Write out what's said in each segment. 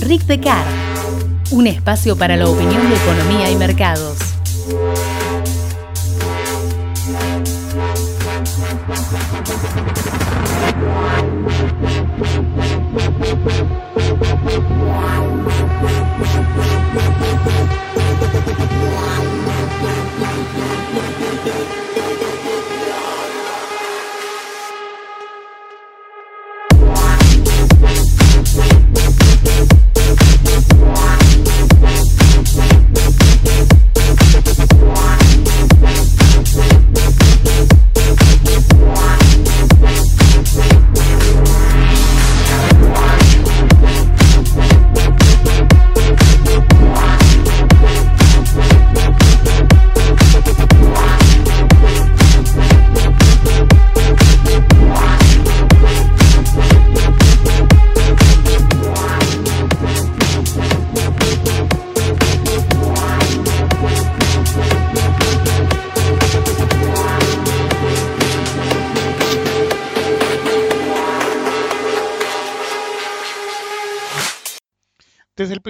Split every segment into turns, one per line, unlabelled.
Rick Decar, un espacio para la opinión de economía y mercados.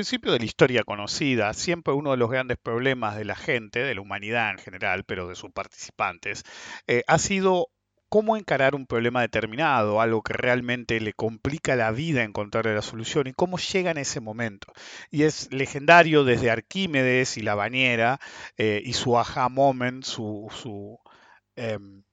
Principio de la historia conocida, siempre uno de los grandes problemas de la gente, de la humanidad en general, pero de sus participantes, eh, ha sido cómo encarar un problema determinado, algo que realmente le complica la vida encontrar la solución y cómo llega en ese momento. Y es legendario desde Arquímedes y la bañera eh, y su aha moment, su, su em,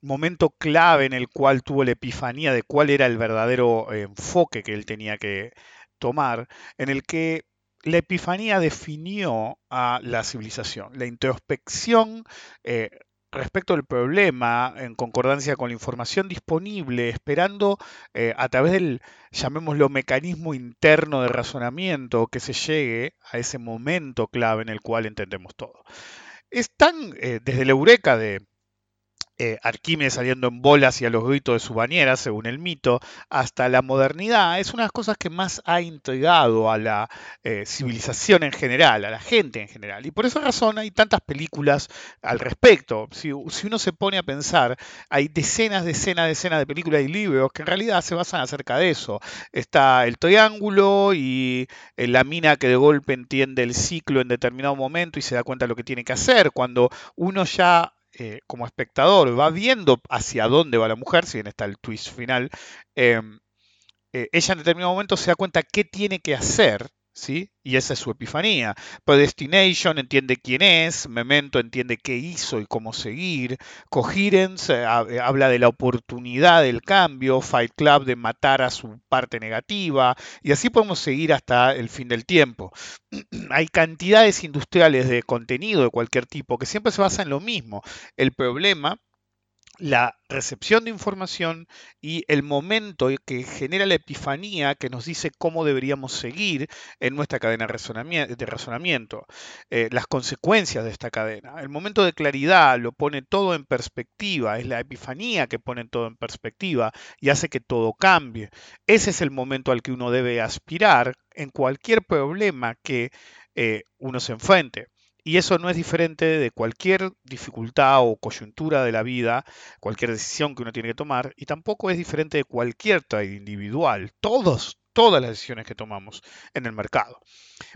momento clave en el cual tuvo la epifanía de cuál era el verdadero enfoque que él tenía que tomar, en el que la Epifanía definió a la civilización, la introspección eh, respecto al problema en concordancia con la información disponible, esperando eh, a través del, llamémoslo, mecanismo interno de razonamiento que se llegue a ese momento clave en el cual entendemos todo. Están eh, desde la eureka de eh, Arquímedes saliendo en bolas y a los gritos de su bañera, según el mito, hasta la modernidad, es una de las cosas que más ha intrigado a la eh, civilización en general, a la gente en general. Y por esa razón hay tantas películas al respecto. Si, uno se pone a pensar, hay decenas, decenas, decenas de películas y libros que en realidad se basan acerca de eso. Está el triángulo y eh, la mina que de golpe entiende el ciclo en determinado momento y se da cuenta de lo que tiene que hacer. Cuando uno ya eh, como espectador va viendo hacia dónde va la mujer, si bien está el twist final, em, eh, ella en determinado momento se da cuenta qué tiene que hacer y esa es su epifanía. Predestination entiende quién es, Memento entiende qué hizo y cómo seguir, Coherence eh, habla de la oportunidad del cambio, Fight Club de matar a su parte negativa, y así podemos seguir hasta el fin del tiempo. Hay cantidades industriales de contenido de cualquier tipo que siempre se basa en lo mismo. El problema la recepción de información y el momento que genera la epifanía que nos dice cómo deberíamos seguir en nuestra cadena de razonamiento, eh, las consecuencias de esta cadena. El momento de claridad lo pone todo en perspectiva, es la epifanía que pone todo en perspectiva y hace que todo cambie. Ese es el momento al que uno debe aspirar en cualquier problema que eh, uno se enfrente. Y eso no es diferente de cualquier dificultad o coyuntura de la vida, cualquier decisión que uno tiene que tomar, y tampoco es diferente de cualquier trade individual. Todos, todas las decisiones que tomamos en el mercado.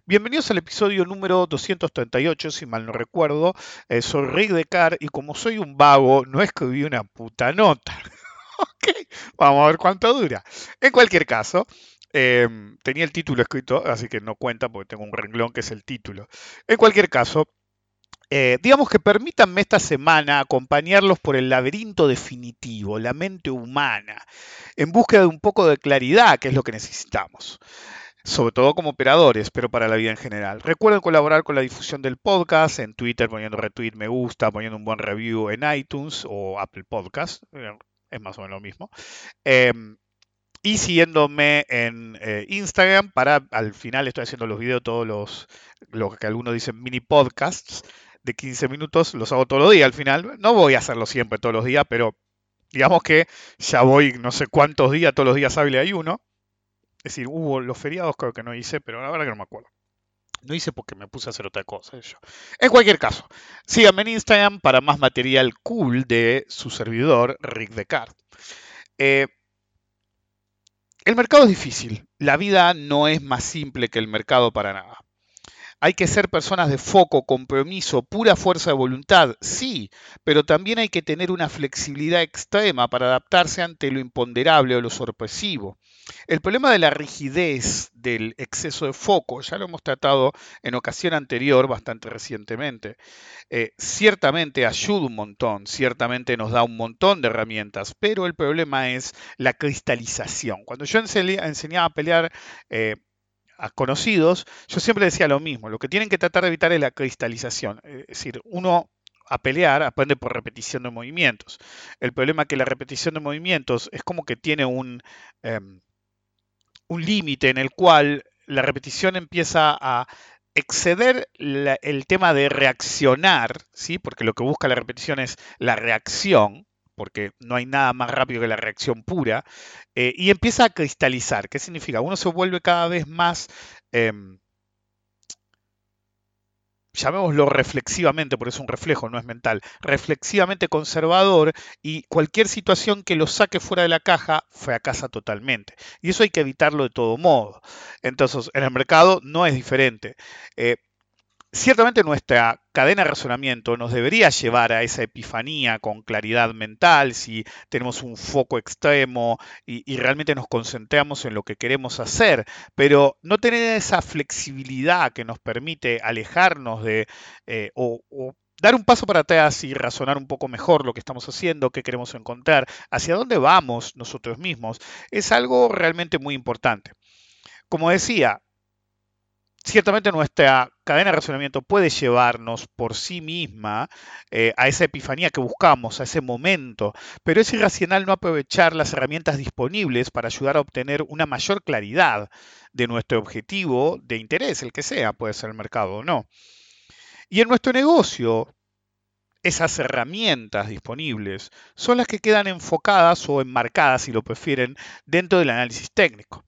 Bienvenidos al episodio número 238, si mal no recuerdo. Eh, soy Rick Decar y como soy un vago, no escribí una puta nota. ok, vamos a ver cuánto dura. En cualquier caso, Em, tenía el título escrito, así que no cuenta porque tengo un renglón que es el título. En cualquier caso, eh, digamos que permítanme esta semana acompañarlos por el laberinto definitivo, la mente humana, en búsqueda de un poco de claridad, que es lo que necesitamos sobre todo como operadores, pero para la vida en general. Recuerden colaborar con la difusión del podcast en Twitter poniendo retweet, me gusta, poniendo un buen review en iTunes o Apple Podcast, eh, es más o menos lo mismo. Em, y siguiéndome en eh, Instagram para al final estoy haciendo los videos todos los lo que algunos dicen mini podcasts de 15 minutos los hago todos los días al final no voy a hacerlo siempre todos los días pero digamos que ya voy no sé cuántos días todos los días hable hay uno es decir hubo los feriados creo que no hice pero la verdad que no me acuerdo no hice porque me puse a hacer otra cosa. En cualquier caso, síganme en Instagram para más material cool de su servidor, Rick Descartes. Eh, el mercado es difícil. La vida no es más simple que el mercado para nada. Hay que ser personas de foco, compromiso, pura fuerza de voluntad, sí, pero también hay que tener una flexibilidad extrema para adaptarse ante lo imponderable o lo sorpresivo. El problema de la rigidez, del exceso de foco, ya lo hemos tratado en ocasión anterior, bastante recientemente. Eh, ciertamente ayuda un montón, ciertamente nos da un montón de herramientas, pero el problema es la cristalización. Cuando yo enseñaba a pelear eh, a conocidos, yo siempre decía lo mismo, lo que tienen que tratar de evitar es la cristalización, es decir, uno a pelear aprende por repetición de movimientos. El problema es que la repetición de movimientos es como que tiene un, em, un límite en el cual la repetición empieza a exceder el tema de reaccionar, ¿sí? porque lo que busca la repetición es la reacción, porque no hay nada más rápido que la reacción pura, eh, y empieza a cristalizar. ¿Qué significa? Uno se vuelve cada vez más, em, llamémoslo reflexivamente, porque es un reflejo, no es mental, reflexivamente conservador y cualquier situación que lo saque fuera de la caja fracasa totalmente. Y eso hay que evitarlo de todo modo. Entonces, en el mercado no es diferente. Eh, Ciertamente nuestra cadena de razonamiento nos debería llevar a esa epifanía con claridad mental, si tenemos un foco extremo y, realmente nos concentramos en lo que queremos hacer, pero no tener esa flexibilidad que nos permite alejarnos de eh, o, o dar un paso para atrás y razonar un poco mejor lo que estamos haciendo, qué queremos encontrar, hacia dónde vamos nosotros mismos, es algo realmente muy importante. Como decía, ciertamente nuestra cadena de razonamiento puede llevarnos por sí misma eh, a esa epifanía que buscamos, a ese momento, pero es irracional no aprovechar las herramientas disponibles para ayudar a obtener una mayor claridad de nuestro objetivo de interés, el que sea, puede ser el mercado o no. Y en nuestro negocio, esas herramientas disponibles son las que quedan enfocadas o enmarcadas, si lo prefieren, dentro del análisis técnico.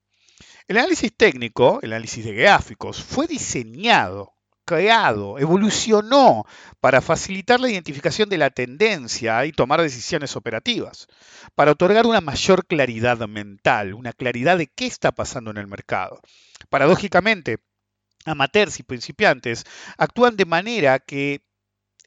El análisis técnico, el análisis de gráficos, fue diseñado, creado, evolucionó para facilitar la identificación de la tendencia y tomar decisiones operativas, para otorgar una mayor claridad mental, una claridad de qué está pasando en el mercado. Paradójicamente, amateurs y principiantes actúan de manera que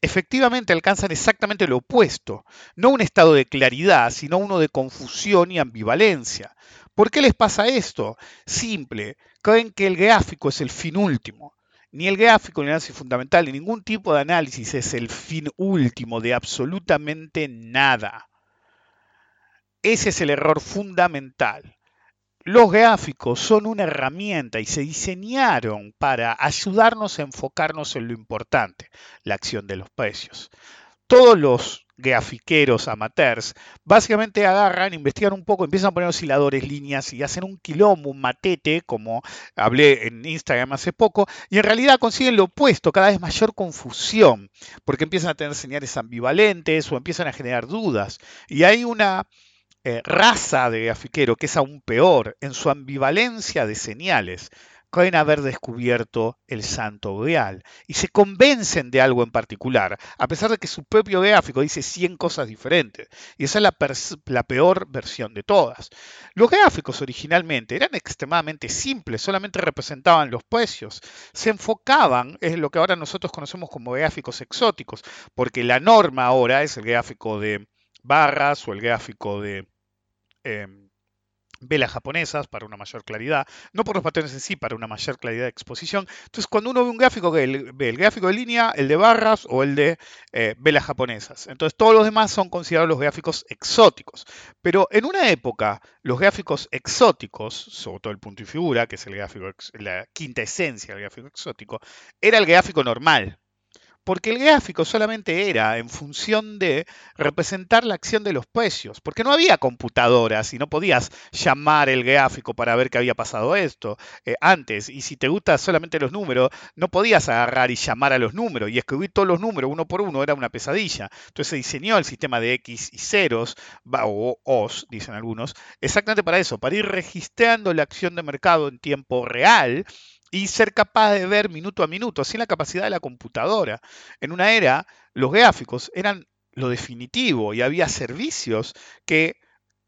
efectivamente alcanzan exactamente lo opuesto, no un estado de claridad, sino uno de confusión y ambivalencia. ¿Por qué les pasa esto? Simple, creen que el gráfico es el fin último. Ni el gráfico, ni el análisis fundamental, ni ningún tipo de análisis es el fin último de absolutamente nada. Ese es el error fundamental. Los gráficos son una herramienta y se diseñaron para ayudarnos a enfocarnos en lo importante, la acción de los precios. Todos los grafiqueros amateurs, básicamente agarran, investigan un poco, empiezan a poner osciladores, líneas y hacen un quilombo, un matete, como hablé en Instagram hace poco, y en realidad consiguen lo opuesto, cada vez mayor confusión, porque empiezan a tener señales ambivalentes o empiezan a generar dudas. Y hay una eh, raza de grafiquero que es aún peor en su ambivalencia de señales creen haber descubierto el santo real y se convencen de algo en particular, a pesar de que su propio gráfico dice 100 cosas diferentes. Y esa es la, peor versión de todas. Los gráficos originalmente eran extremadamente simples, solamente representaban los precios. Se enfocaban en lo que ahora nosotros conocemos como gráficos exóticos, porque la norma ahora es el gráfico de barras o el gráfico de... Em, velas japonesas para una mayor claridad, no por los patrones en sí, para una mayor claridad de exposición. Entonces, cuando uno ve un gráfico, ve el, gráfico de línea, el de barras o el de eh, velas japonesas. Entonces, todos los demás son considerados los gráficos exóticos. Pero en una época, los gráficos exóticos, sobre todo el punto y figura, que es el gráfico, la quinta esencia del gráfico exótico, era el gráfico normal, porque el gráfico solamente era en función de representar la acción de los precios, porque no había computadoras y no podías llamar el gráfico para ver qué había pasado esto eh, antes. Y si te gustan solamente los números, no podías agarrar y llamar a los números y escribir todos los números uno por uno, era una pesadilla. Entonces se diseñó el sistema de X y ceros, o OS, dicen algunos, exactamente para eso, para ir registrando la acción de mercado en tiempo real y ser capaz de ver minuto a minuto, sin la capacidad de la computadora. En una era, los gráficos eran lo definitivo y había servicios que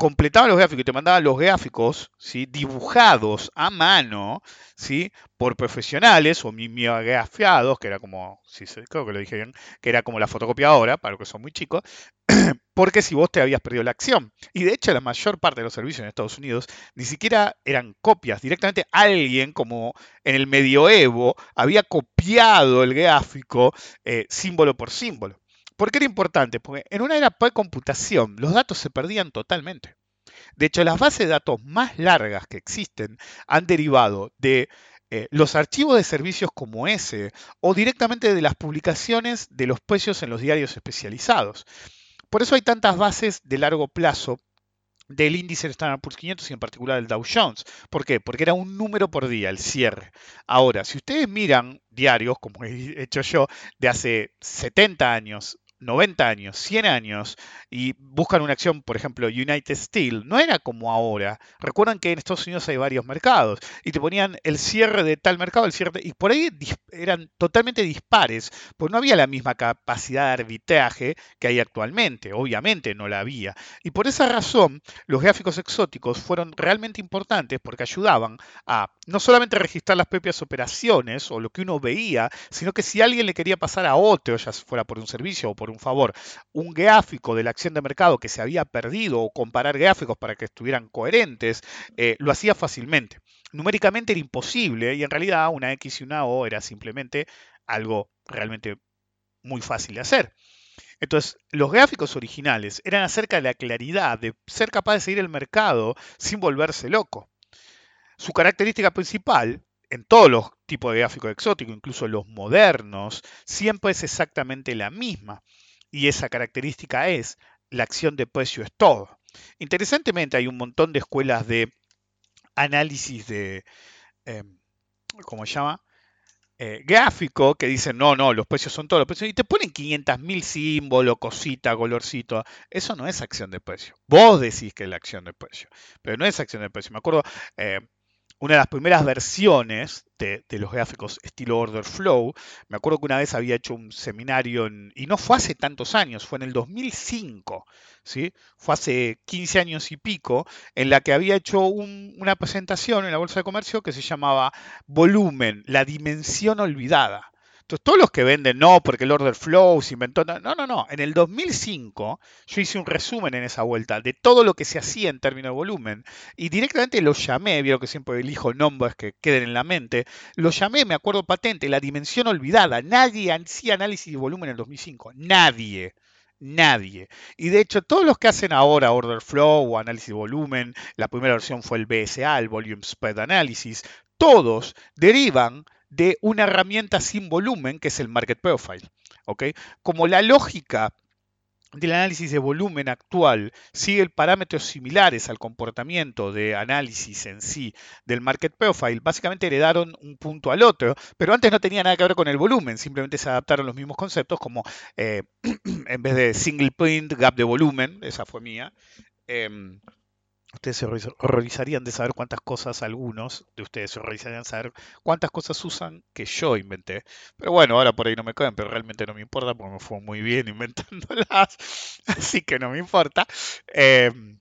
completaba los gráficos y te mandaba los gráficos ¿sí? dibujados a mano ¿sí? por profesionales o mimeografiados, que era como, sí, creo que lo dije bien, que era como la fotocopiadora, para los que son muy chicos, porque si vos te habías perdido la acción. Y de hecho la mayor parte de los servicios en Estados Unidos ni siquiera eran copias, directamente alguien como en el medioevo había copiado el gráfico eh, símbolo por símbolo. ¿Por qué era importante? Porque en una era pre-computación los datos se perdían totalmente. De hecho, las bases de datos más largas que existen han derivado de eh, los archivos de servicios como ese o directamente de las publicaciones de los precios en los diarios especializados. Por eso hay tantas bases de largo plazo del índice del Standard Poor's 500 y en particular del Dow Jones. ¿Por qué? Porque era un número por día, el cierre. Ahora, si ustedes miran diarios, como he hecho yo, de hace 70 años 90 años, 100 años, y buscan una acción, por ejemplo, United Steel, no era como ahora. Recuerdan que en Estados Unidos hay varios mercados y te ponían el cierre de tal mercado, el cierre, y por ahí eran totalmente dispares, pues no había la misma capacidad de arbitraje que hay actualmente, obviamente no la había. Y por esa razón, los gráficos exóticos fueron realmente importantes porque ayudaban a no solamente registrar las propias operaciones o lo que uno veía, sino que si alguien le quería pasar a otro, ya fuera por un servicio o por un favor, un gráfico de la acción de mercado que se había perdido o comparar gráficos para que estuvieran coherentes, eh, lo hacía fácilmente. Numéricamente era imposible y en realidad una X y una O era simplemente algo realmente muy fácil de hacer. Entonces, los gráficos originales eran acerca de la claridad, de ser capaz de seguir el mercado sin volverse loco. Su característica principal, en todos los tipos de gráficos exóticos, incluso los modernos, siempre es exactamente la misma. Y esa característica es la acción de precio es todo. Interesantemente, hay un montón de escuelas de análisis de, em, ¿cómo se llama? Eh, gráfico que dicen, no, no, los precios son todos los precios, y te ponen 500.000 símbolos, cosita, colorcito. Eso no es acción de precio. Vos decís que es la acción de precio, pero no es acción de precio. Me acuerdo, eh, una de las primeras versiones de, los gráficos estilo Order Flow. Me acuerdo que una vez había hecho un seminario, y no fue hace tantos años, fue en el 2005, ¿sí? fue hace 15 años y pico, en la que había hecho una presentación en la Bolsa de Comercio que se llamaba Volumen, la dimensión olvidada. Todos los que venden, no, porque el order flow se inventó. No, no, no. En el 2005 yo hice un resumen en esa vuelta de todo lo que se hacía en términos de volumen y directamente lo llamé, vieron que siempre elijo nombres que queden en la mente, lo llamé, me acuerdo patente, la dimensión olvidada. Nadie hacía análisis de volumen en el 2005. Nadie. Nadie. Y de hecho, todos los que hacen ahora Order Flow o análisis de volumen, la primera versión fue el BSA, el Volume Spread Analysis, todos derivan de una herramienta sin volumen que es el Market Profile. Como la lógica del análisis de volumen actual sigue parámetros similares al comportamiento de análisis en sí del market profile, básicamente heredaron un punto al otro, pero antes no tenía nada que ver con el volumen, simplemente se adaptaron los mismos conceptos como eh, en vez de single print, gap de volumen, esa fue mía, em, Ustedes se horrorizarían de saber cuántas cosas, algunos de ustedes se horrorizarían de saber cuántas cosas usan que yo inventé. Pero bueno, ahora por ahí no me caen, pero realmente no me importa porque me fue muy bien inventándolas. Así que no me importa. Em,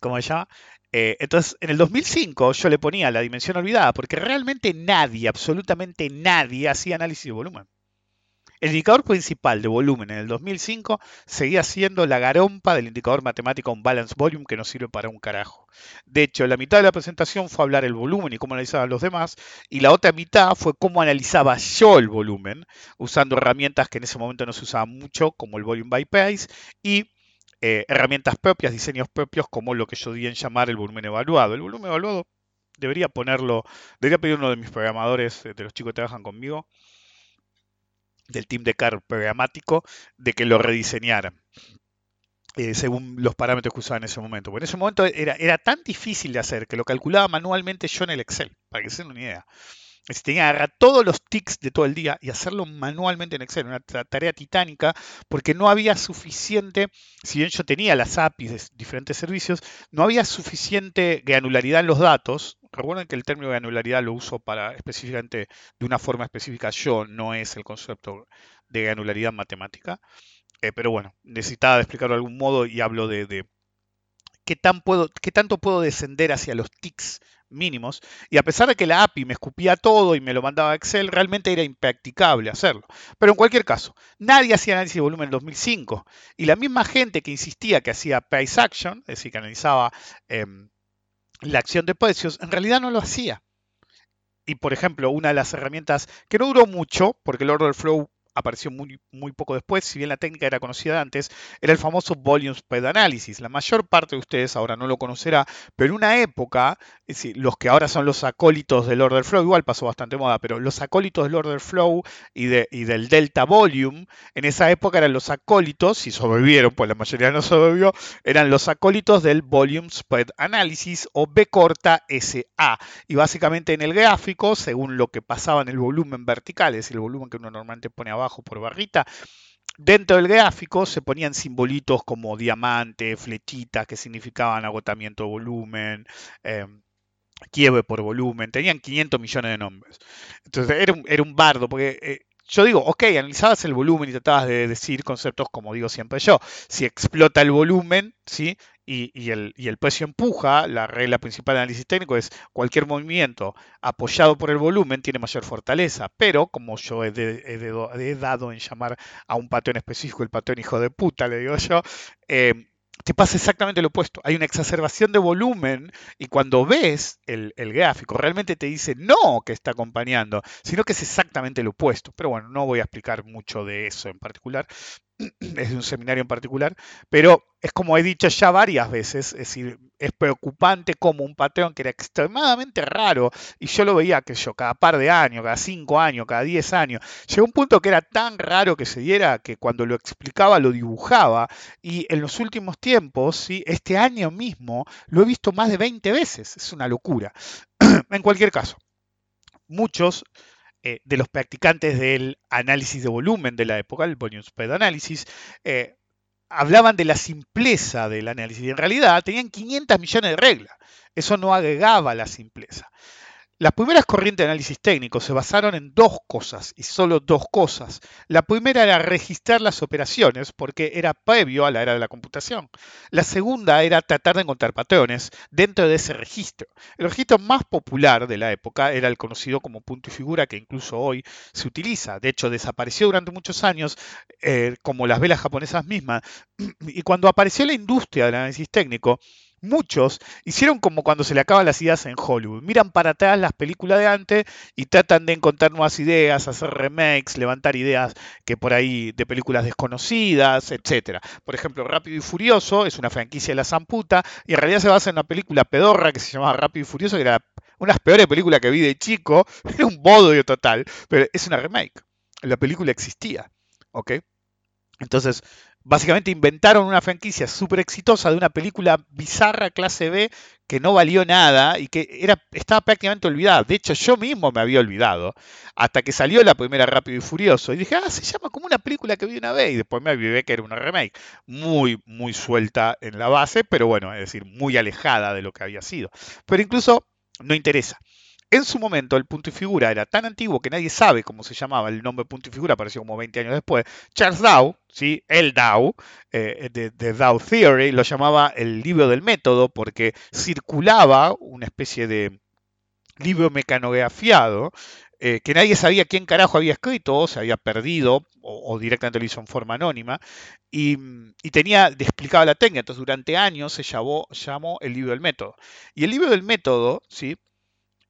¿Cómo se llama? Eh, entonces, en el 2005 yo le ponía la dimensión olvidada porque realmente nadie, absolutamente nadie, hacía análisis de volumen. El indicador principal de volumen en el 2005 seguía siendo la garompa del indicador matemático un balance volume que no sirve para un carajo. De hecho, la mitad de la presentación fue hablar el volumen y cómo analizaban los demás, y la otra mitad fue cómo analizaba yo el volumen, usando herramientas que en ese momento no se usaban mucho, como el volume by price, y eh, herramientas propias, diseños propios, como lo que yo di en llamar el volumen evaluado. El volumen evaluado debería ponerlo, debería pedir uno de mis programadores, eh, de los chicos que trabajan conmigo, del team de CAR programático de que lo rediseñaran. Eh, según los parámetros que usaban en ese momento. Porque en ese momento era, era tan difícil de hacer que lo calculaba manualmente yo en el Excel, para que se den una idea. Se tenía que agarrar todos los tics de todo el día y hacerlo manualmente en Excel, una tarea titánica, porque no había suficiente, si bien yo tenía las APIs de diferentes servicios, no había suficiente granularidad en los datos. Recuerden que el término granularidad lo uso para específicamente de una forma específica. Yo no es el concepto de granularidad matemática. Eh, pero bueno, necesitaba explicarlo de algún modo y hablo de qué, tan puedo, qué tanto puedo descender hacia los tics mínimos, y a pesar de que la API me escupía todo y me lo mandaba a Excel, realmente era impracticable hacerlo. Pero en cualquier caso, nadie hacía análisis de volumen en 2005, y la misma gente que insistía que hacía price action, es decir, que analizaba em, la acción de precios, en realidad no lo hacía. Y por ejemplo, una de las herramientas que no duró mucho, porque el order flow apareció muy, poco después, si bien la técnica era conocida antes, era el famoso Volume Spread Analysis. La mayor parte de ustedes ahora no lo conocerá, pero en una época, decir, los que ahora son los acólitos del Order Flow, igual pasó bastante moda, pero los acólitos del Order Flow y, de, y del Delta Volume, en esa época eran los acólitos, si sobrevivieron, pues la mayoría no sobrevivió, eran los acólitos del Volume Spread Analysis o B corta SA. Y básicamente en el gráfico, según lo que pasaba en el volumen vertical, es decir, el volumen que uno normalmente pone abajo, abajo por barrita. Dentro del gráfico se ponían simbolitos como diamante, flechitas que significaban agotamiento de volumen, eh, quiebre por volumen, tenían 500 millones de nombres. Entonces era un, bardo, porque eh, yo digo, ok, analizabas el volumen y tratabas de decir conceptos como digo siempre yo. Si explota el volumen, ¿sí? y, el, precio empuja, la regla principal de análisis técnico es cualquier movimiento apoyado por el volumen tiene mayor fortaleza, pero como yo he, dado en llamar a un patrón específico el patrón hijo de puta, le digo yo, eh, te pasa exactamente lo opuesto. Hay una exacerbación de volumen y cuando ves el, gráfico realmente te dice no que está acompañando, sino que es exactamente lo opuesto. Pero bueno, no voy a explicar mucho de eso en particular. Es de un seminario en particular, pero es como he dicho ya varias veces, es decir, es preocupante como un patrón que era extremadamente raro y yo lo veía que yo cada par de años, cada cinco años, cada diez años, llegó un punto que era tan raro que se diera que cuando lo explicaba lo dibujaba y en los últimos tiempos, ¿sí? este año mismo, lo he visto más de 20 veces, es una locura. en cualquier caso, muchos eh, de los practicantes del análisis de volumen de la época, el volume spread analysis, eh, hablaban de la simpleza del análisis. Y en realidad tenían 500 millones de reglas. Eso no agregaba la simpleza. Las primeras corrientes de análisis técnico se basaron en dos cosas, y solo dos cosas. La primera era registrar las operaciones, porque era previo a la era de la computación. La segunda era tratar de encontrar patrones dentro de ese registro. El registro más popular de la época era el conocido como punto y figura, que incluso hoy se utiliza. De hecho, desapareció durante muchos años, eh, como las velas japonesas mismas. Y cuando apareció la industria del análisis técnico, muchos hicieron como cuando se le acaban las ideas en Hollywood. Miran para atrás las películas de antes y tratan de encontrar nuevas ideas, hacer remakes, levantar ideas que por ahí de películas desconocidas, etc. Por ejemplo, Rápido y Furioso es una franquicia de la Zamputa y en realidad se basa en una película pedorra que se llamaba Rápido y Furioso, que era una de las peores películas que vi de chico, era un bodo total, pero es una remake. La película existía, ¿ok? Entonces, básicamente inventaron una franquicia súper exitosa de una película bizarra clase B que no valió nada y que era, estaba prácticamente olvidada. De hecho, yo mismo me había olvidado hasta que salió la primera Rápido y Furioso. Y dije, ah, se llama como una película que vi una vez. Y después me avivé que era una remake. Muy, muy suelta en la base, pero bueno, es decir, muy alejada de lo que había sido. Pero incluso no interesa. En su momento, el punto y figura era tan antiguo que nadie sabe cómo se llamaba. El nombre punto y figura apareció como 20 años después. Charles Dow, ¿sí? el Dow, eh, de, Dow Theory, lo llamaba el libro del método porque circulaba una especie de libro mecanografiado eh, que nadie sabía quién carajo había escrito, o se había perdido, o, directamente lo hizo en forma anónima, y, tenía, explicaba la técnica, entonces durante años se llamó, llamó el libro del método. Y el libro del método, ¿sí?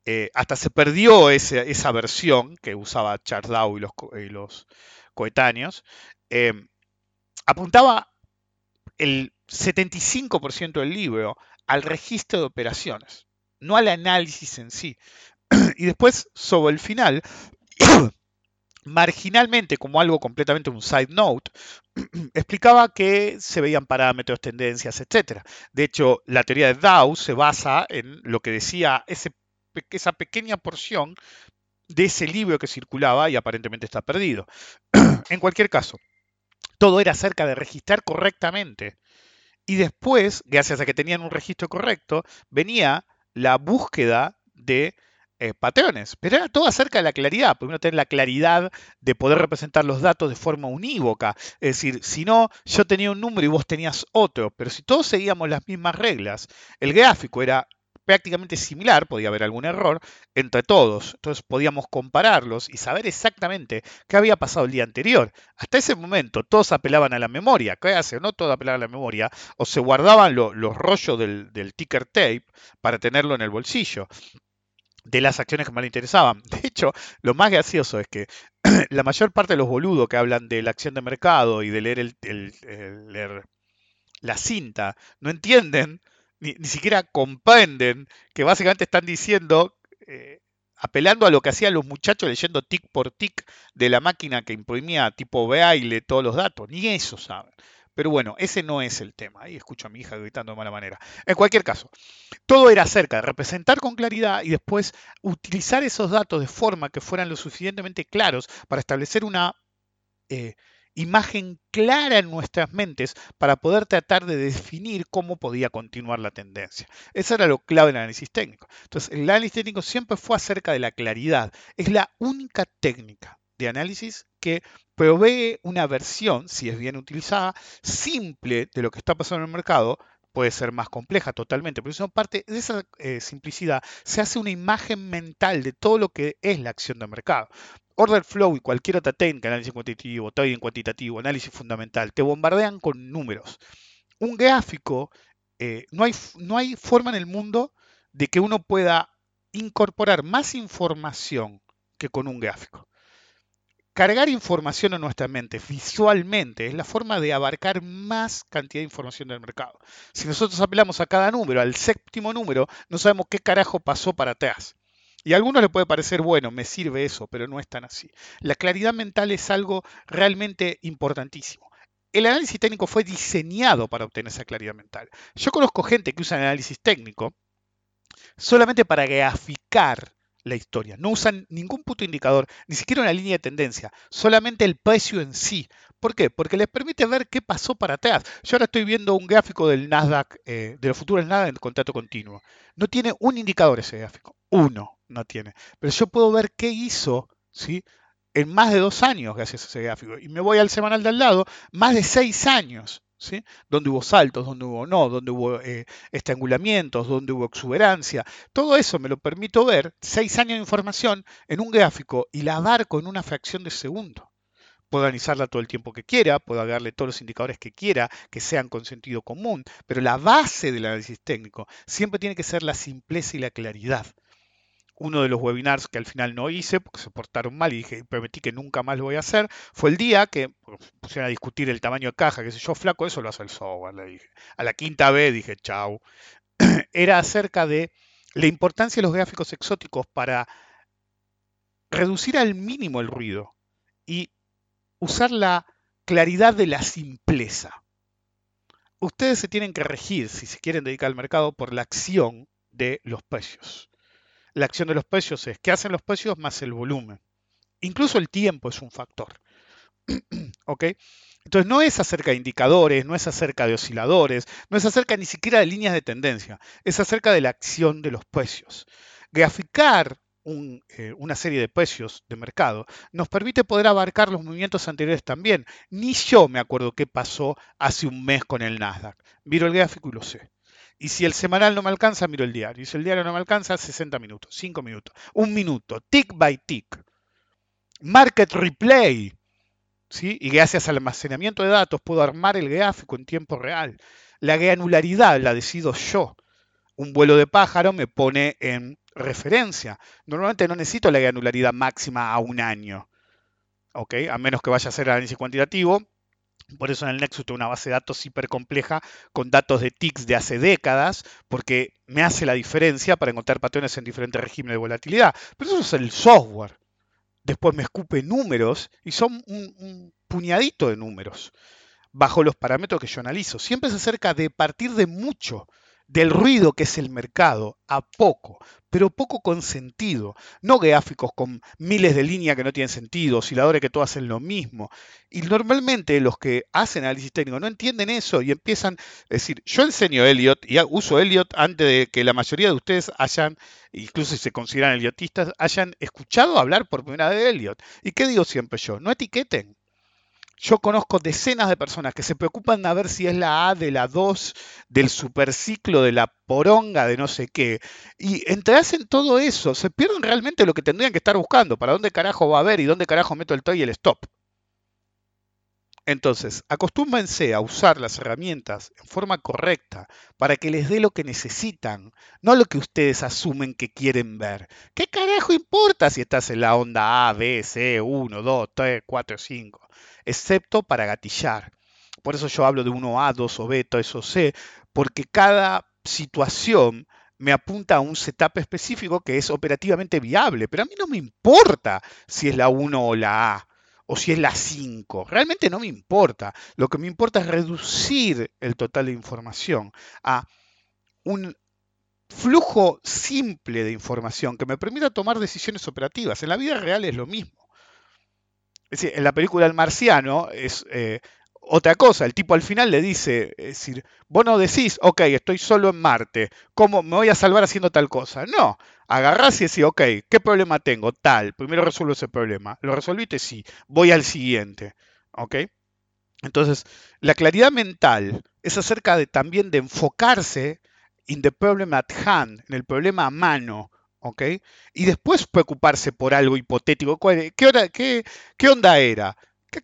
Eh, hasta se perdió esa versión que usaba Charles Dow y los, coetáneos, em, apuntaba el 75% del libro al registro de operaciones, no al análisis en sí. y después, sobre el final, marginalmente, como algo completamente un side note, explicaba que se veían parámetros, tendencias, etc. De hecho, la teoría de Dow se basa en lo que decía ese esa pequeña porción de ese libro que circulaba y aparentemente está perdido. en cualquier caso, todo era acerca de registrar correctamente. Y después, gracias a que tenían un registro correcto, venía la búsqueda de eh, patrones, pero era todo acerca de la claridad, primero tener la claridad de poder representar los datos de forma unívoca, es decir, si no, yo tenía un número y vos tenías otro, pero si todos seguíamos las mismas reglas, el gráfico era prácticamente similar, podía haber algún error, entre todos. Entonces podíamos compararlos y saber exactamente qué había pasado el día anterior. Hasta ese momento todos apelaban a la memoria. ¿Qué hace? No todos apelaban a la memoria. O se guardaban los rollos del, ticker tape para tenerlo en el bolsillo de las acciones que más le interesaban. De hecho, lo más gracioso es que la mayor parte de los boludos que hablan de la acción de mercado y de leer, el, leer la cinta no entienden ni, siquiera comprenden que básicamente están diciendo, eh, apelando a lo que hacían los muchachos leyendo tic por tic de la máquina que imprimía tipo braille todos los datos, ni eso saben. Pero bueno, ese no es el tema. Ahí escucho a mi hija gritando de mala manera. En cualquier caso, todo era acerca de representar con claridad y después utilizar esos datos de forma que fueran lo suficientemente claros para establecer una eh, imagen clara en nuestras mentes para poder tratar de definir cómo podía continuar la tendencia. Eso era lo clave del análisis técnico. Entonces, el análisis técnico siempre fue acerca de la claridad. Es la única técnica de análisis que provee una versión, si es bien utilizada, simple de lo que está pasando en el mercado, puede ser más compleja totalmente, pero eso parte de esa eh, simplicidad se hace una imagen mental de todo lo que es la acción de mercado. Order Flow y cualquier otra técnica, análisis cuantitativo, trading cuantitativo, análisis fundamental, te bombardean con números. Un gráfico, eh, no, hay, no hay forma en el mundo de que uno pueda incorporar más información que con un gráfico. Cargar información en nuestra mente visualmente es la forma de abarcar más cantidad de información del mercado. Si nosotros apelamos a cada número, al séptimo número, no sabemos qué carajo pasó para atrás. Y a algunos le puede parecer, bueno, me sirve eso, pero no es tan así. La claridad mental es algo realmente importantísimo. El análisis técnico fue diseñado para obtener esa claridad mental. Yo conozco gente que usa el análisis técnico solamente para graficar la historia. No usan ningún punto indicador, ni siquiera una línea de tendencia, solamente el precio en sí. ¿Por qué? Porque les permite ver qué pasó para atrás. Yo ahora estoy viendo un gráfico del Nasdaq, eh, de los futuros Nasdaq en contrato continuo. No tiene un indicador ese gráfico, uno no tiene. Pero yo puedo ver qué hizo, ¿sí? En más de dos años gracias a ese gráfico. Y me voy al semanal de al lado, más de seis años. ¿Sí? Donde hubo saltos, donde hubo no, donde hubo eh, estrangulamientos, donde hubo exuberancia. Todo eso me lo permito ver, seis años de información en un gráfico y la abarco en una fracción de segundo. Puedo analizarla todo el tiempo que quiera, puedo darle todos los indicadores que quiera, que sean con sentido común, pero la base del análisis técnico siempre tiene que ser la simpleza y la claridad uno de los webinars que al final no hice porque se portaron mal y dije, prometí que nunca más lo voy a hacer, fue el día que pusieron a discutir el tamaño de caja, que sé yo, flaco, eso lo hace el software, le dije. A la quinta vez dije, chau. Era acerca de la importancia de los gráficos exóticos para reducir al mínimo el ruido y usar la claridad de la simpleza. Ustedes se tienen que regir, si se quieren dedicar al mercado, por la acción de los precios la acción de los precios es qué hacen los precios más el volumen. Incluso el tiempo es un factor. ¿Ok? Entonces no es acerca de indicadores, no es acerca de osciladores, no es acerca ni siquiera de líneas de tendencia, es acerca de la acción de los precios. Graficar eh, una serie de precios de mercado nos permite poder abarcar los movimientos anteriores también. Ni yo me acuerdo qué pasó hace un mes con el Nasdaq. Miro el gráfico y lo sé. Y si el semanal no me alcanza, miro el diario. Y si el diario no me alcanza, 60 minutos, 5 minutos, un minuto, tick by tick. Market replay. ¿sí? Y gracias al almacenamiento de datos puedo armar el gráfico en tiempo real. La granularidad la decido yo. Un vuelo de pájaro me pone en referencia. Normalmente no necesito la granularidad máxima a un año. ¿ok? A menos que vaya a hacer análisis cuantitativo, por eso en el Nexus tengo una base de datos hiper compleja con datos de TICs de hace décadas, porque me hace la diferencia para encontrar patrones en diferentes regímenes de volatilidad. Pero eso es el software. Después me escupe números y son un, puñadito de números bajo los parámetros que yo analizo. Siempre se acerca de partir de mucho del ruido que es el mercado a poco, pero poco con sentido. No gráficos con miles de líneas que no tienen sentido, osciladores que todos hacen lo mismo. Y normalmente los que hacen análisis técnico no entienden eso y empiezan a decir, yo enseño Elliot y uso Elliot antes de que la mayoría de ustedes hayan, incluso si se consideran eliotistas, hayan escuchado hablar por primera vez de Elliot. ¿Y qué digo siempre yo? No etiqueten. Yo conozco decenas de personas que se preocupan a ver si es la A de la 2, del superciclo, de la poronga, de no sé qué. Y entre hacen todo eso, se pierden realmente lo que tendrían que estar buscando. ¿Para dónde carajo va a haber y dónde carajo meto el toy y el stop? Entonces, acostúmbense a usar las herramientas en forma correcta para que les dé lo que necesitan, no lo que ustedes asumen que quieren ver. ¿Qué carajo importa si estás en la onda A, B, C, 1, 2, 3, 4, 5? Excepto para gatillar. Por eso yo hablo de 1A, 2 o B, 3 o C, porque cada situación me apunta a un setup específico que es operativamente viable, pero a mí no me importa si es la 1 o la A o si es la 5. Realmente no me importa. Lo que me importa es reducir el total de información a un flujo simple de información que me permita tomar decisiones operativas. En la vida real es lo mismo. Es decir, en la película El Marciano es eh, otra cosa. El tipo al final le dice, decir, vos no decís, ok, estoy solo en Marte, ¿cómo me voy a salvar haciendo tal cosa? No, agarrás y decís, ok, ¿qué problema tengo? Tal, primero resuelvo ese problema. ¿Lo resolviste? Sí, voy al siguiente. ¿Ok? Entonces, la claridad mental es acerca de también de enfocarse in the problem at hand, en el problema a mano, Y después preocuparse por algo hipotético. ¿Qué, qué, onda era? ¿A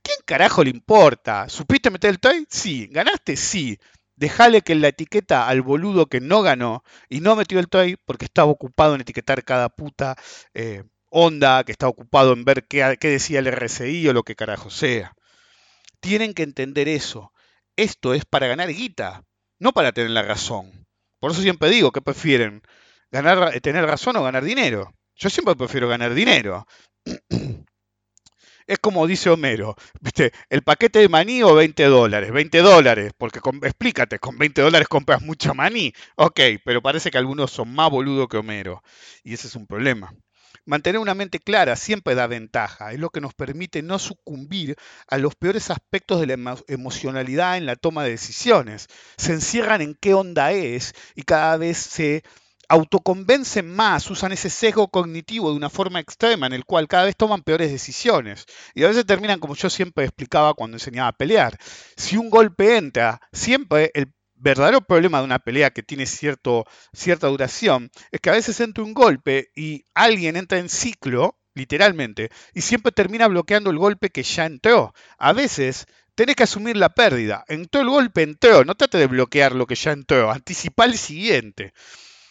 quién carajo le importa? ¿Supiste meter el toy? Sí. ¿Ganaste? Sí. Dejale que la etiqueta al boludo que no ganó y no metió el toy porque estaba ocupado en etiquetar cada puta eh, onda, que estaba ocupado en ver qué, qué decía el RSI o lo que carajo sea. Tienen que entender eso. Esto es para ganar guita, no para tener la razón. Por eso siempre digo que prefieren ganar, tener razón o ganar dinero. Yo siempre prefiero ganar dinero. Es como dice Homero, ¿viste? El paquete de maní o 20 dólares. 20 dólares, porque explícate, con 20 dólares compras mucha maní. Ok, pero parece que algunos son más boludos que Homero. Y ese es un problema. Mantener una mente clara siempre da ventaja, es lo que nos permite no sucumbir a los peores aspectos de la emocionalidad en la toma de decisiones. Se encierran en qué onda es y cada vez se autoconvencen más, usan ese sesgo cognitivo de una forma extrema en el cual cada vez toman peores decisiones. Y a veces terminan como yo siempre explicaba cuando enseñaba a pelear. Si un golpe entra, siempre el verdadero problema de una pelea que tiene cierto, cierta duración es que a veces entra un golpe y alguien entra en ciclo, literalmente, y siempre termina bloqueando el golpe que ya entró. A veces tenés que asumir la pérdida. Entró el golpe, entró. No trate de bloquear lo que ya entró. Anticipa el siguiente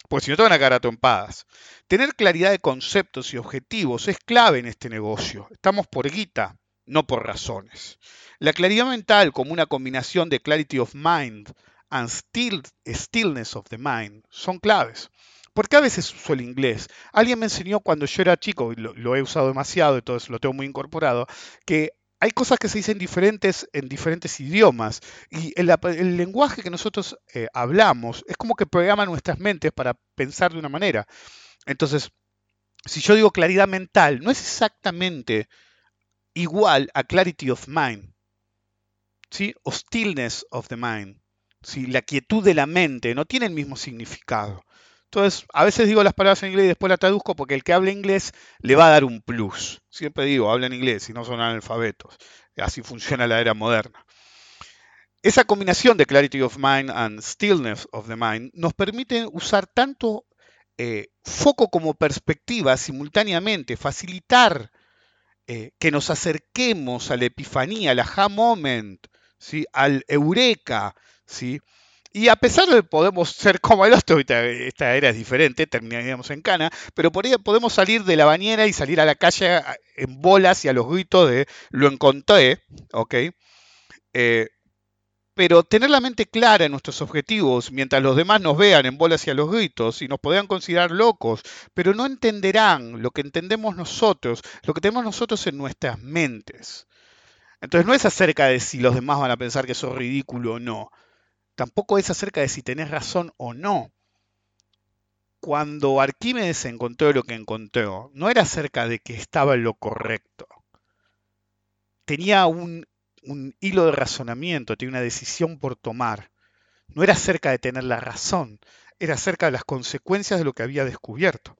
porque si no te van a caer a trompadas. Tener claridad de conceptos y objetivos es clave en este negocio. Estamos por guita, no por razones. La claridad mental como una combinación de clarity of mind and stillness of the mind son claves. ¿Por qué a veces uso el inglés? Alguien me enseñó cuando yo era chico, y lo, lo he usado demasiado, entonces lo tengo muy incorporado, que hay cosas que se dicen diferentes en diferentes idiomas y el, lenguaje que nosotros eh, hablamos es como que programa nuestras mentes para pensar de una manera. Entonces, si yo digo claridad mental, no es exactamente igual a clarity of mind, ¿sí? o stillness of the mind. ¿sí? La quietud de la mente no tiene el mismo significado. Entonces, a veces digo las palabras en inglés y después las traduzco porque el que habla inglés le va a dar un plus. Siempre digo, hablan inglés y no son analfabetos. Así funciona la era moderna. Esa combinación de clarity of mind and stillness of the mind nos permite usar tanto eh, foco como perspectiva simultáneamente, facilitar eh, que nos acerquemos a la epifanía, al aha moment, ¿sí? al eureka, ¿sí? Y a pesar de podemos ser como el otro, esta era es diferente, terminaríamos en cana, pero por ahí podemos salir de la bañera y salir a la calle en bolas y a los gritos de lo encontré, ¿ok? Eh, pero tener la mente clara en nuestros objetivos, mientras los demás nos vean en bolas y a los gritos y nos podrán considerar locos, pero no entenderán lo que entendemos nosotros, lo que tenemos nosotros en nuestras mentes. Entonces no es acerca de si los demás van a pensar que eso es ridículo o no tampoco es acerca de si tenés razón o no. Cuando Arquímedes encontró lo que encontró, no era acerca de que estaba lo correcto. Tenía un, un hilo de razonamiento, tenía una decisión por tomar. No era acerca de tener la razón, era acerca de las consecuencias de lo que había descubierto.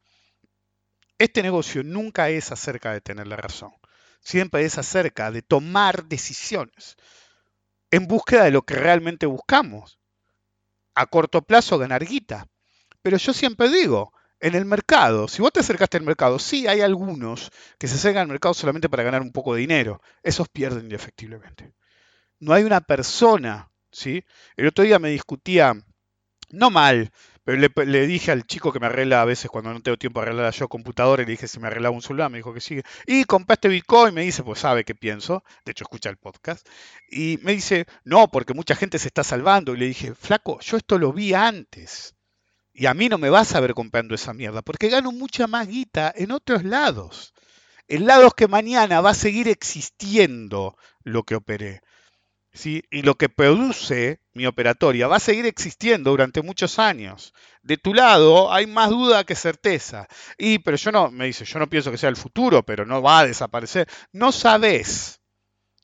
Este negocio nunca es acerca de tener la razón, siempre es acerca de tomar decisiones en búsqueda de lo que realmente buscamos. A corto plazo ganar guita. Pero yo siempre digo, en el mercado, si vos te acercaste al mercado, sí hay algunos que se acercan al mercado solamente para ganar un poco de dinero. Esos pierden indefectiblemente. No hay una persona, ¿sí? El otro día me discutía, no mal, le, dije al chico que me arregla a veces cuando no tengo tiempo de arreglar yo computadora y le dije si me arreglaba un celular, me dijo que sí. Y compraste Bitcoin, me dice, pues sabe qué pienso. De hecho, escucha el podcast. Y me dice, no, porque mucha gente se está salvando. Y le dije, flaco, yo esto lo vi antes. Y a mí no me vas a ver comprando esa mierda, porque gano mucha más guita en otros lados. En lados que mañana va a seguir existiendo lo que operé. Y lo que produce mi operatoria va a seguir existiendo durante muchos años. De tu lado hay más duda que certeza. Y, pero yo no, me dice, yo no pienso que sea el futuro, pero no va a desaparecer. No sabes.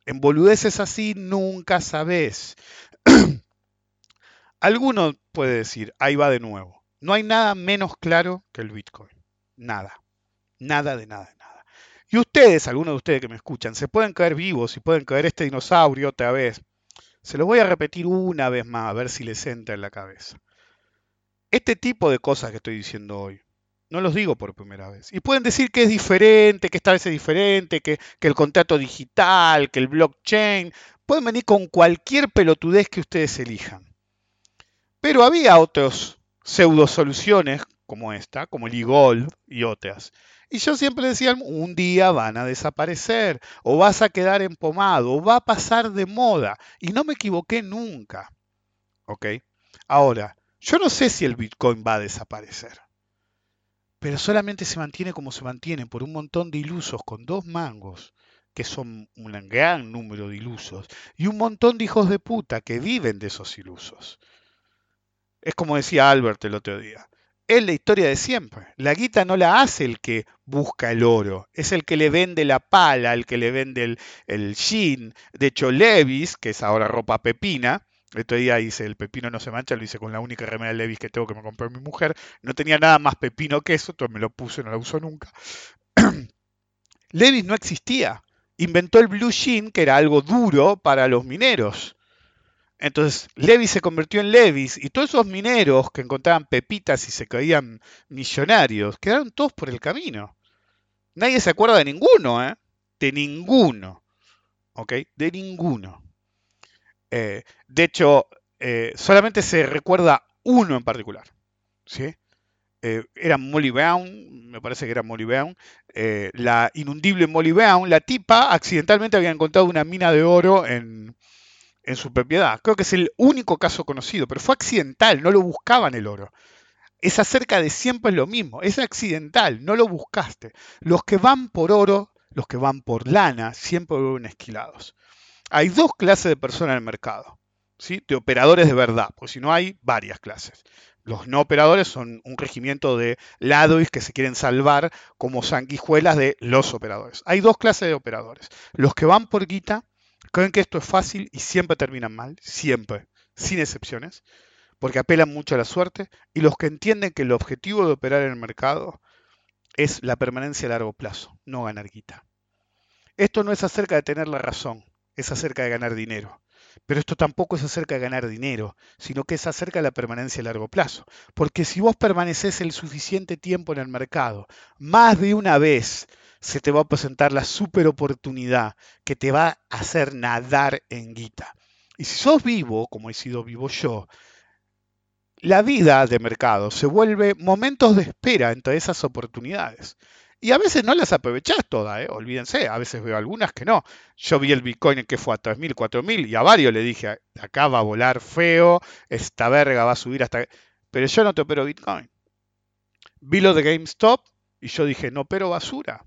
En boludeces así nunca sabes. Alguno puede decir, ahí va de nuevo. No hay nada menos claro que el Bitcoin. Nada. Nada de nada. Y ustedes, algunos de ustedes que me escuchan, se pueden caer vivos y pueden caer este dinosaurio otra vez. Se lo voy a repetir una vez más, a ver si les entra en la cabeza. Este tipo de cosas que estoy diciendo hoy, no los digo por primera vez. Y pueden decir que es diferente, que esta vez es diferente, que, el contrato digital, que el blockchain. Pueden venir con cualquier pelotudez que ustedes elijan. Pero había otros pseudo soluciones como esta, como el e y otras, y yo siempre decía, un día van a desaparecer, o vas a quedar empomado, o va a pasar de moda. Y no me equivoqué nunca. ¿Ok? Ahora, yo no sé si el Bitcoin va a desaparecer. Pero solamente se mantiene como se mantiene por un montón de ilusos con dos mangos, que son un gran número de ilusos, y un montón de hijos de puta que viven de esos ilusos. Es como decía Albert el otro día es la historia de siempre. La guita no la hace el que busca el oro, es el que le vende la pala, el que le vende el, jean. De hecho, Levis, que es ahora ropa pepina, otro día hice el pepino no se mancha, lo hice con la única remera de Levis que tengo que me compró mi mujer. No tenía nada más pepino que eso, entonces me lo puse, no lo uso nunca. Levis no existía. Inventó el blue jean, que era algo duro para los mineros. Entonces Levis se convirtió en Levis y todos esos mineros que encontraban pepitas y se caían millonarios quedaron todos por el camino. Nadie se acuerda de ninguno, ¿eh? De ninguno. ¿Ok? De ninguno. Eh, de hecho, eh, solamente se recuerda uno en particular. ¿Sí? Eh, era Molly Brown, me parece que era Molly Brown, la inundible Molly Brown, la tipa accidentalmente había encontrado una mina de oro en, en su propiedad. Creo que es el único caso conocido, pero fue accidental, no lo buscaban el oro. Es acerca de siempre lo mismo, es accidental, no lo buscaste. Los que van por oro, los que van por lana, siempre vuelven esquilados. Hay dos clases de personas en el mercado, ¿sí? de operadores de verdad, porque si no hay varias clases. Los no operadores son un regimiento de ladois que se quieren salvar como sanguijuelas de los operadores. Hay dos clases de operadores. Los que van por guita Creen que esto es fácil y siempre terminan mal, siempre, sin excepciones, porque apelan mucho a la suerte, y los que entienden que el objetivo de operar en el mercado es la permanencia a largo plazo, no ganar guita. Esto no es acerca de tener la razón, es acerca de ganar dinero. Pero esto tampoco es acerca de ganar dinero, sino que es acerca de la permanencia a largo plazo. Porque si vos permaneces el suficiente tiempo en el mercado, más de una vez se te va a presentar la super oportunidad que te va a hacer nadar en guita. Y si sos vivo, como he sido vivo yo, la vida de mercado se vuelve momentos de espera entre esas oportunidades. Y a veces no las aprovechás todas, ¿eh? olvídense, a veces veo algunas que no. Yo vi el Bitcoin que fue a 3.000, 4.000 y a varios le dije, acá va a volar feo, esta verga va a subir hasta... Pero yo no te opero Bitcoin. Vi lo de GameStop y yo dije, no opero basura.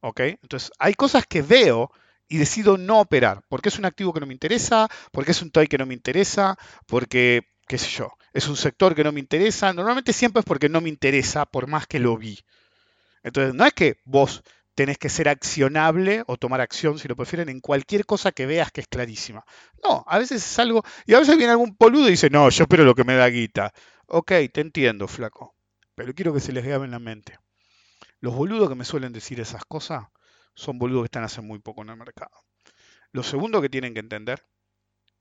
¿Ok? Entonces, hay cosas que veo y decido no operar, porque es un activo que no me interesa, porque es un toy que no me interesa, porque, qué sé yo, es un sector que no me interesa. Normalmente siempre es porque no me interesa, por más que lo vi. Entonces, no es que vos tenés que ser accionable o tomar acción, si lo prefieren, en cualquier cosa que veas que es clarísima. No, a veces es algo, y a veces viene algún poludo y dice, no, yo espero lo que me da guita. Ok, te entiendo, flaco, pero quiero que se les grabe en la mente. Los boludos que me suelen decir esas cosas son boludos que están hace muy poco en el mercado. Lo segundo que tienen que entender,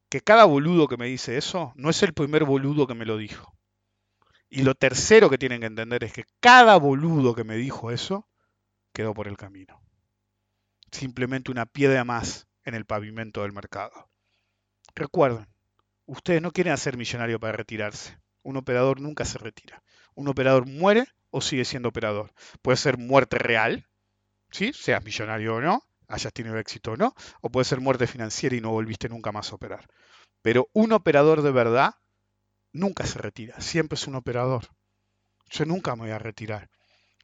que cada boludo que me dice eso no es el primer boludo que me lo dijo. Y lo tercero que tienen que entender es que cada boludo que me dijo eso quedó por el camino. Simplemente una piedra más en el pavimento del mercado. Recuerden, ustedes no quieren hacer millonario para retirarse. Un operador nunca se retira. Un operador muere o sigue siendo operador. Puede ser muerte real, ¿sí? seas millonario o no, hayas tenido éxito o no, o puede ser muerte financiera y no volviste nunca más a operar. Pero un operador de verdad nunca se retira, siempre es un operador. Yo nunca me voy a retirar.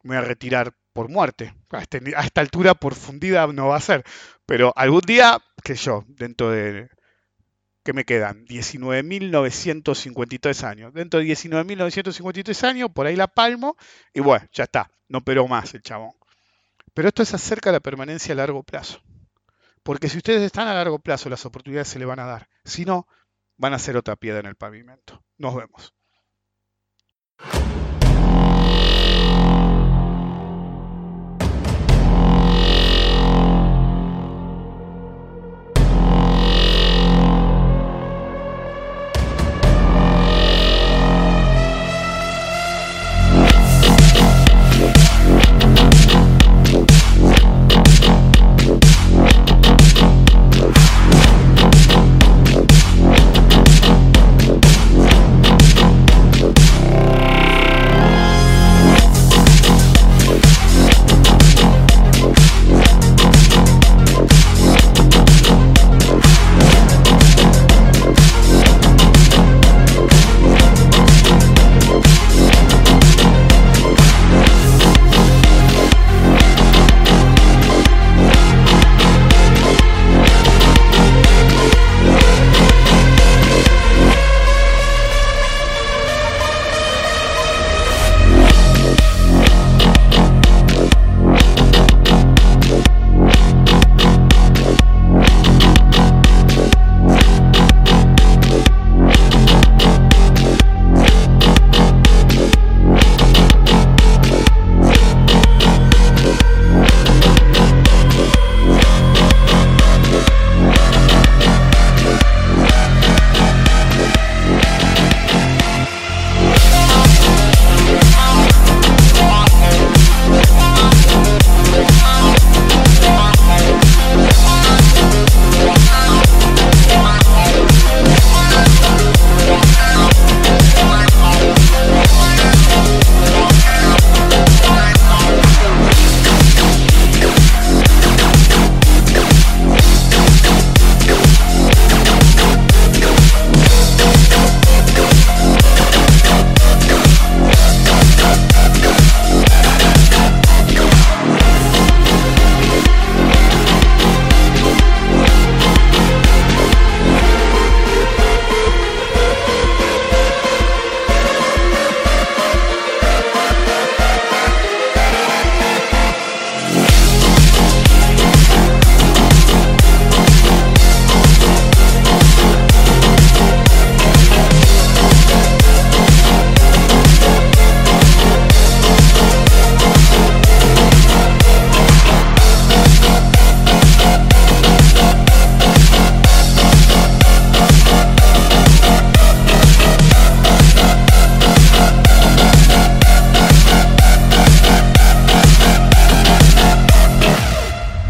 Me voy a retirar por muerte. A, este a esta altura por fundida no va a ser. Pero algún día, que yo, dentro de... ¿Qué me quedan? 19.953 años. Dentro de 19.953 años, por ahí la palmo y bueno, ya está. No operó más el chabón. Pero esto es acerca de la permanencia a largo plazo. Porque si ustedes están a largo plazo, las oportunidades se le van a dar. Si no, van a ser otra piedra en el pavimento. Nos vemos.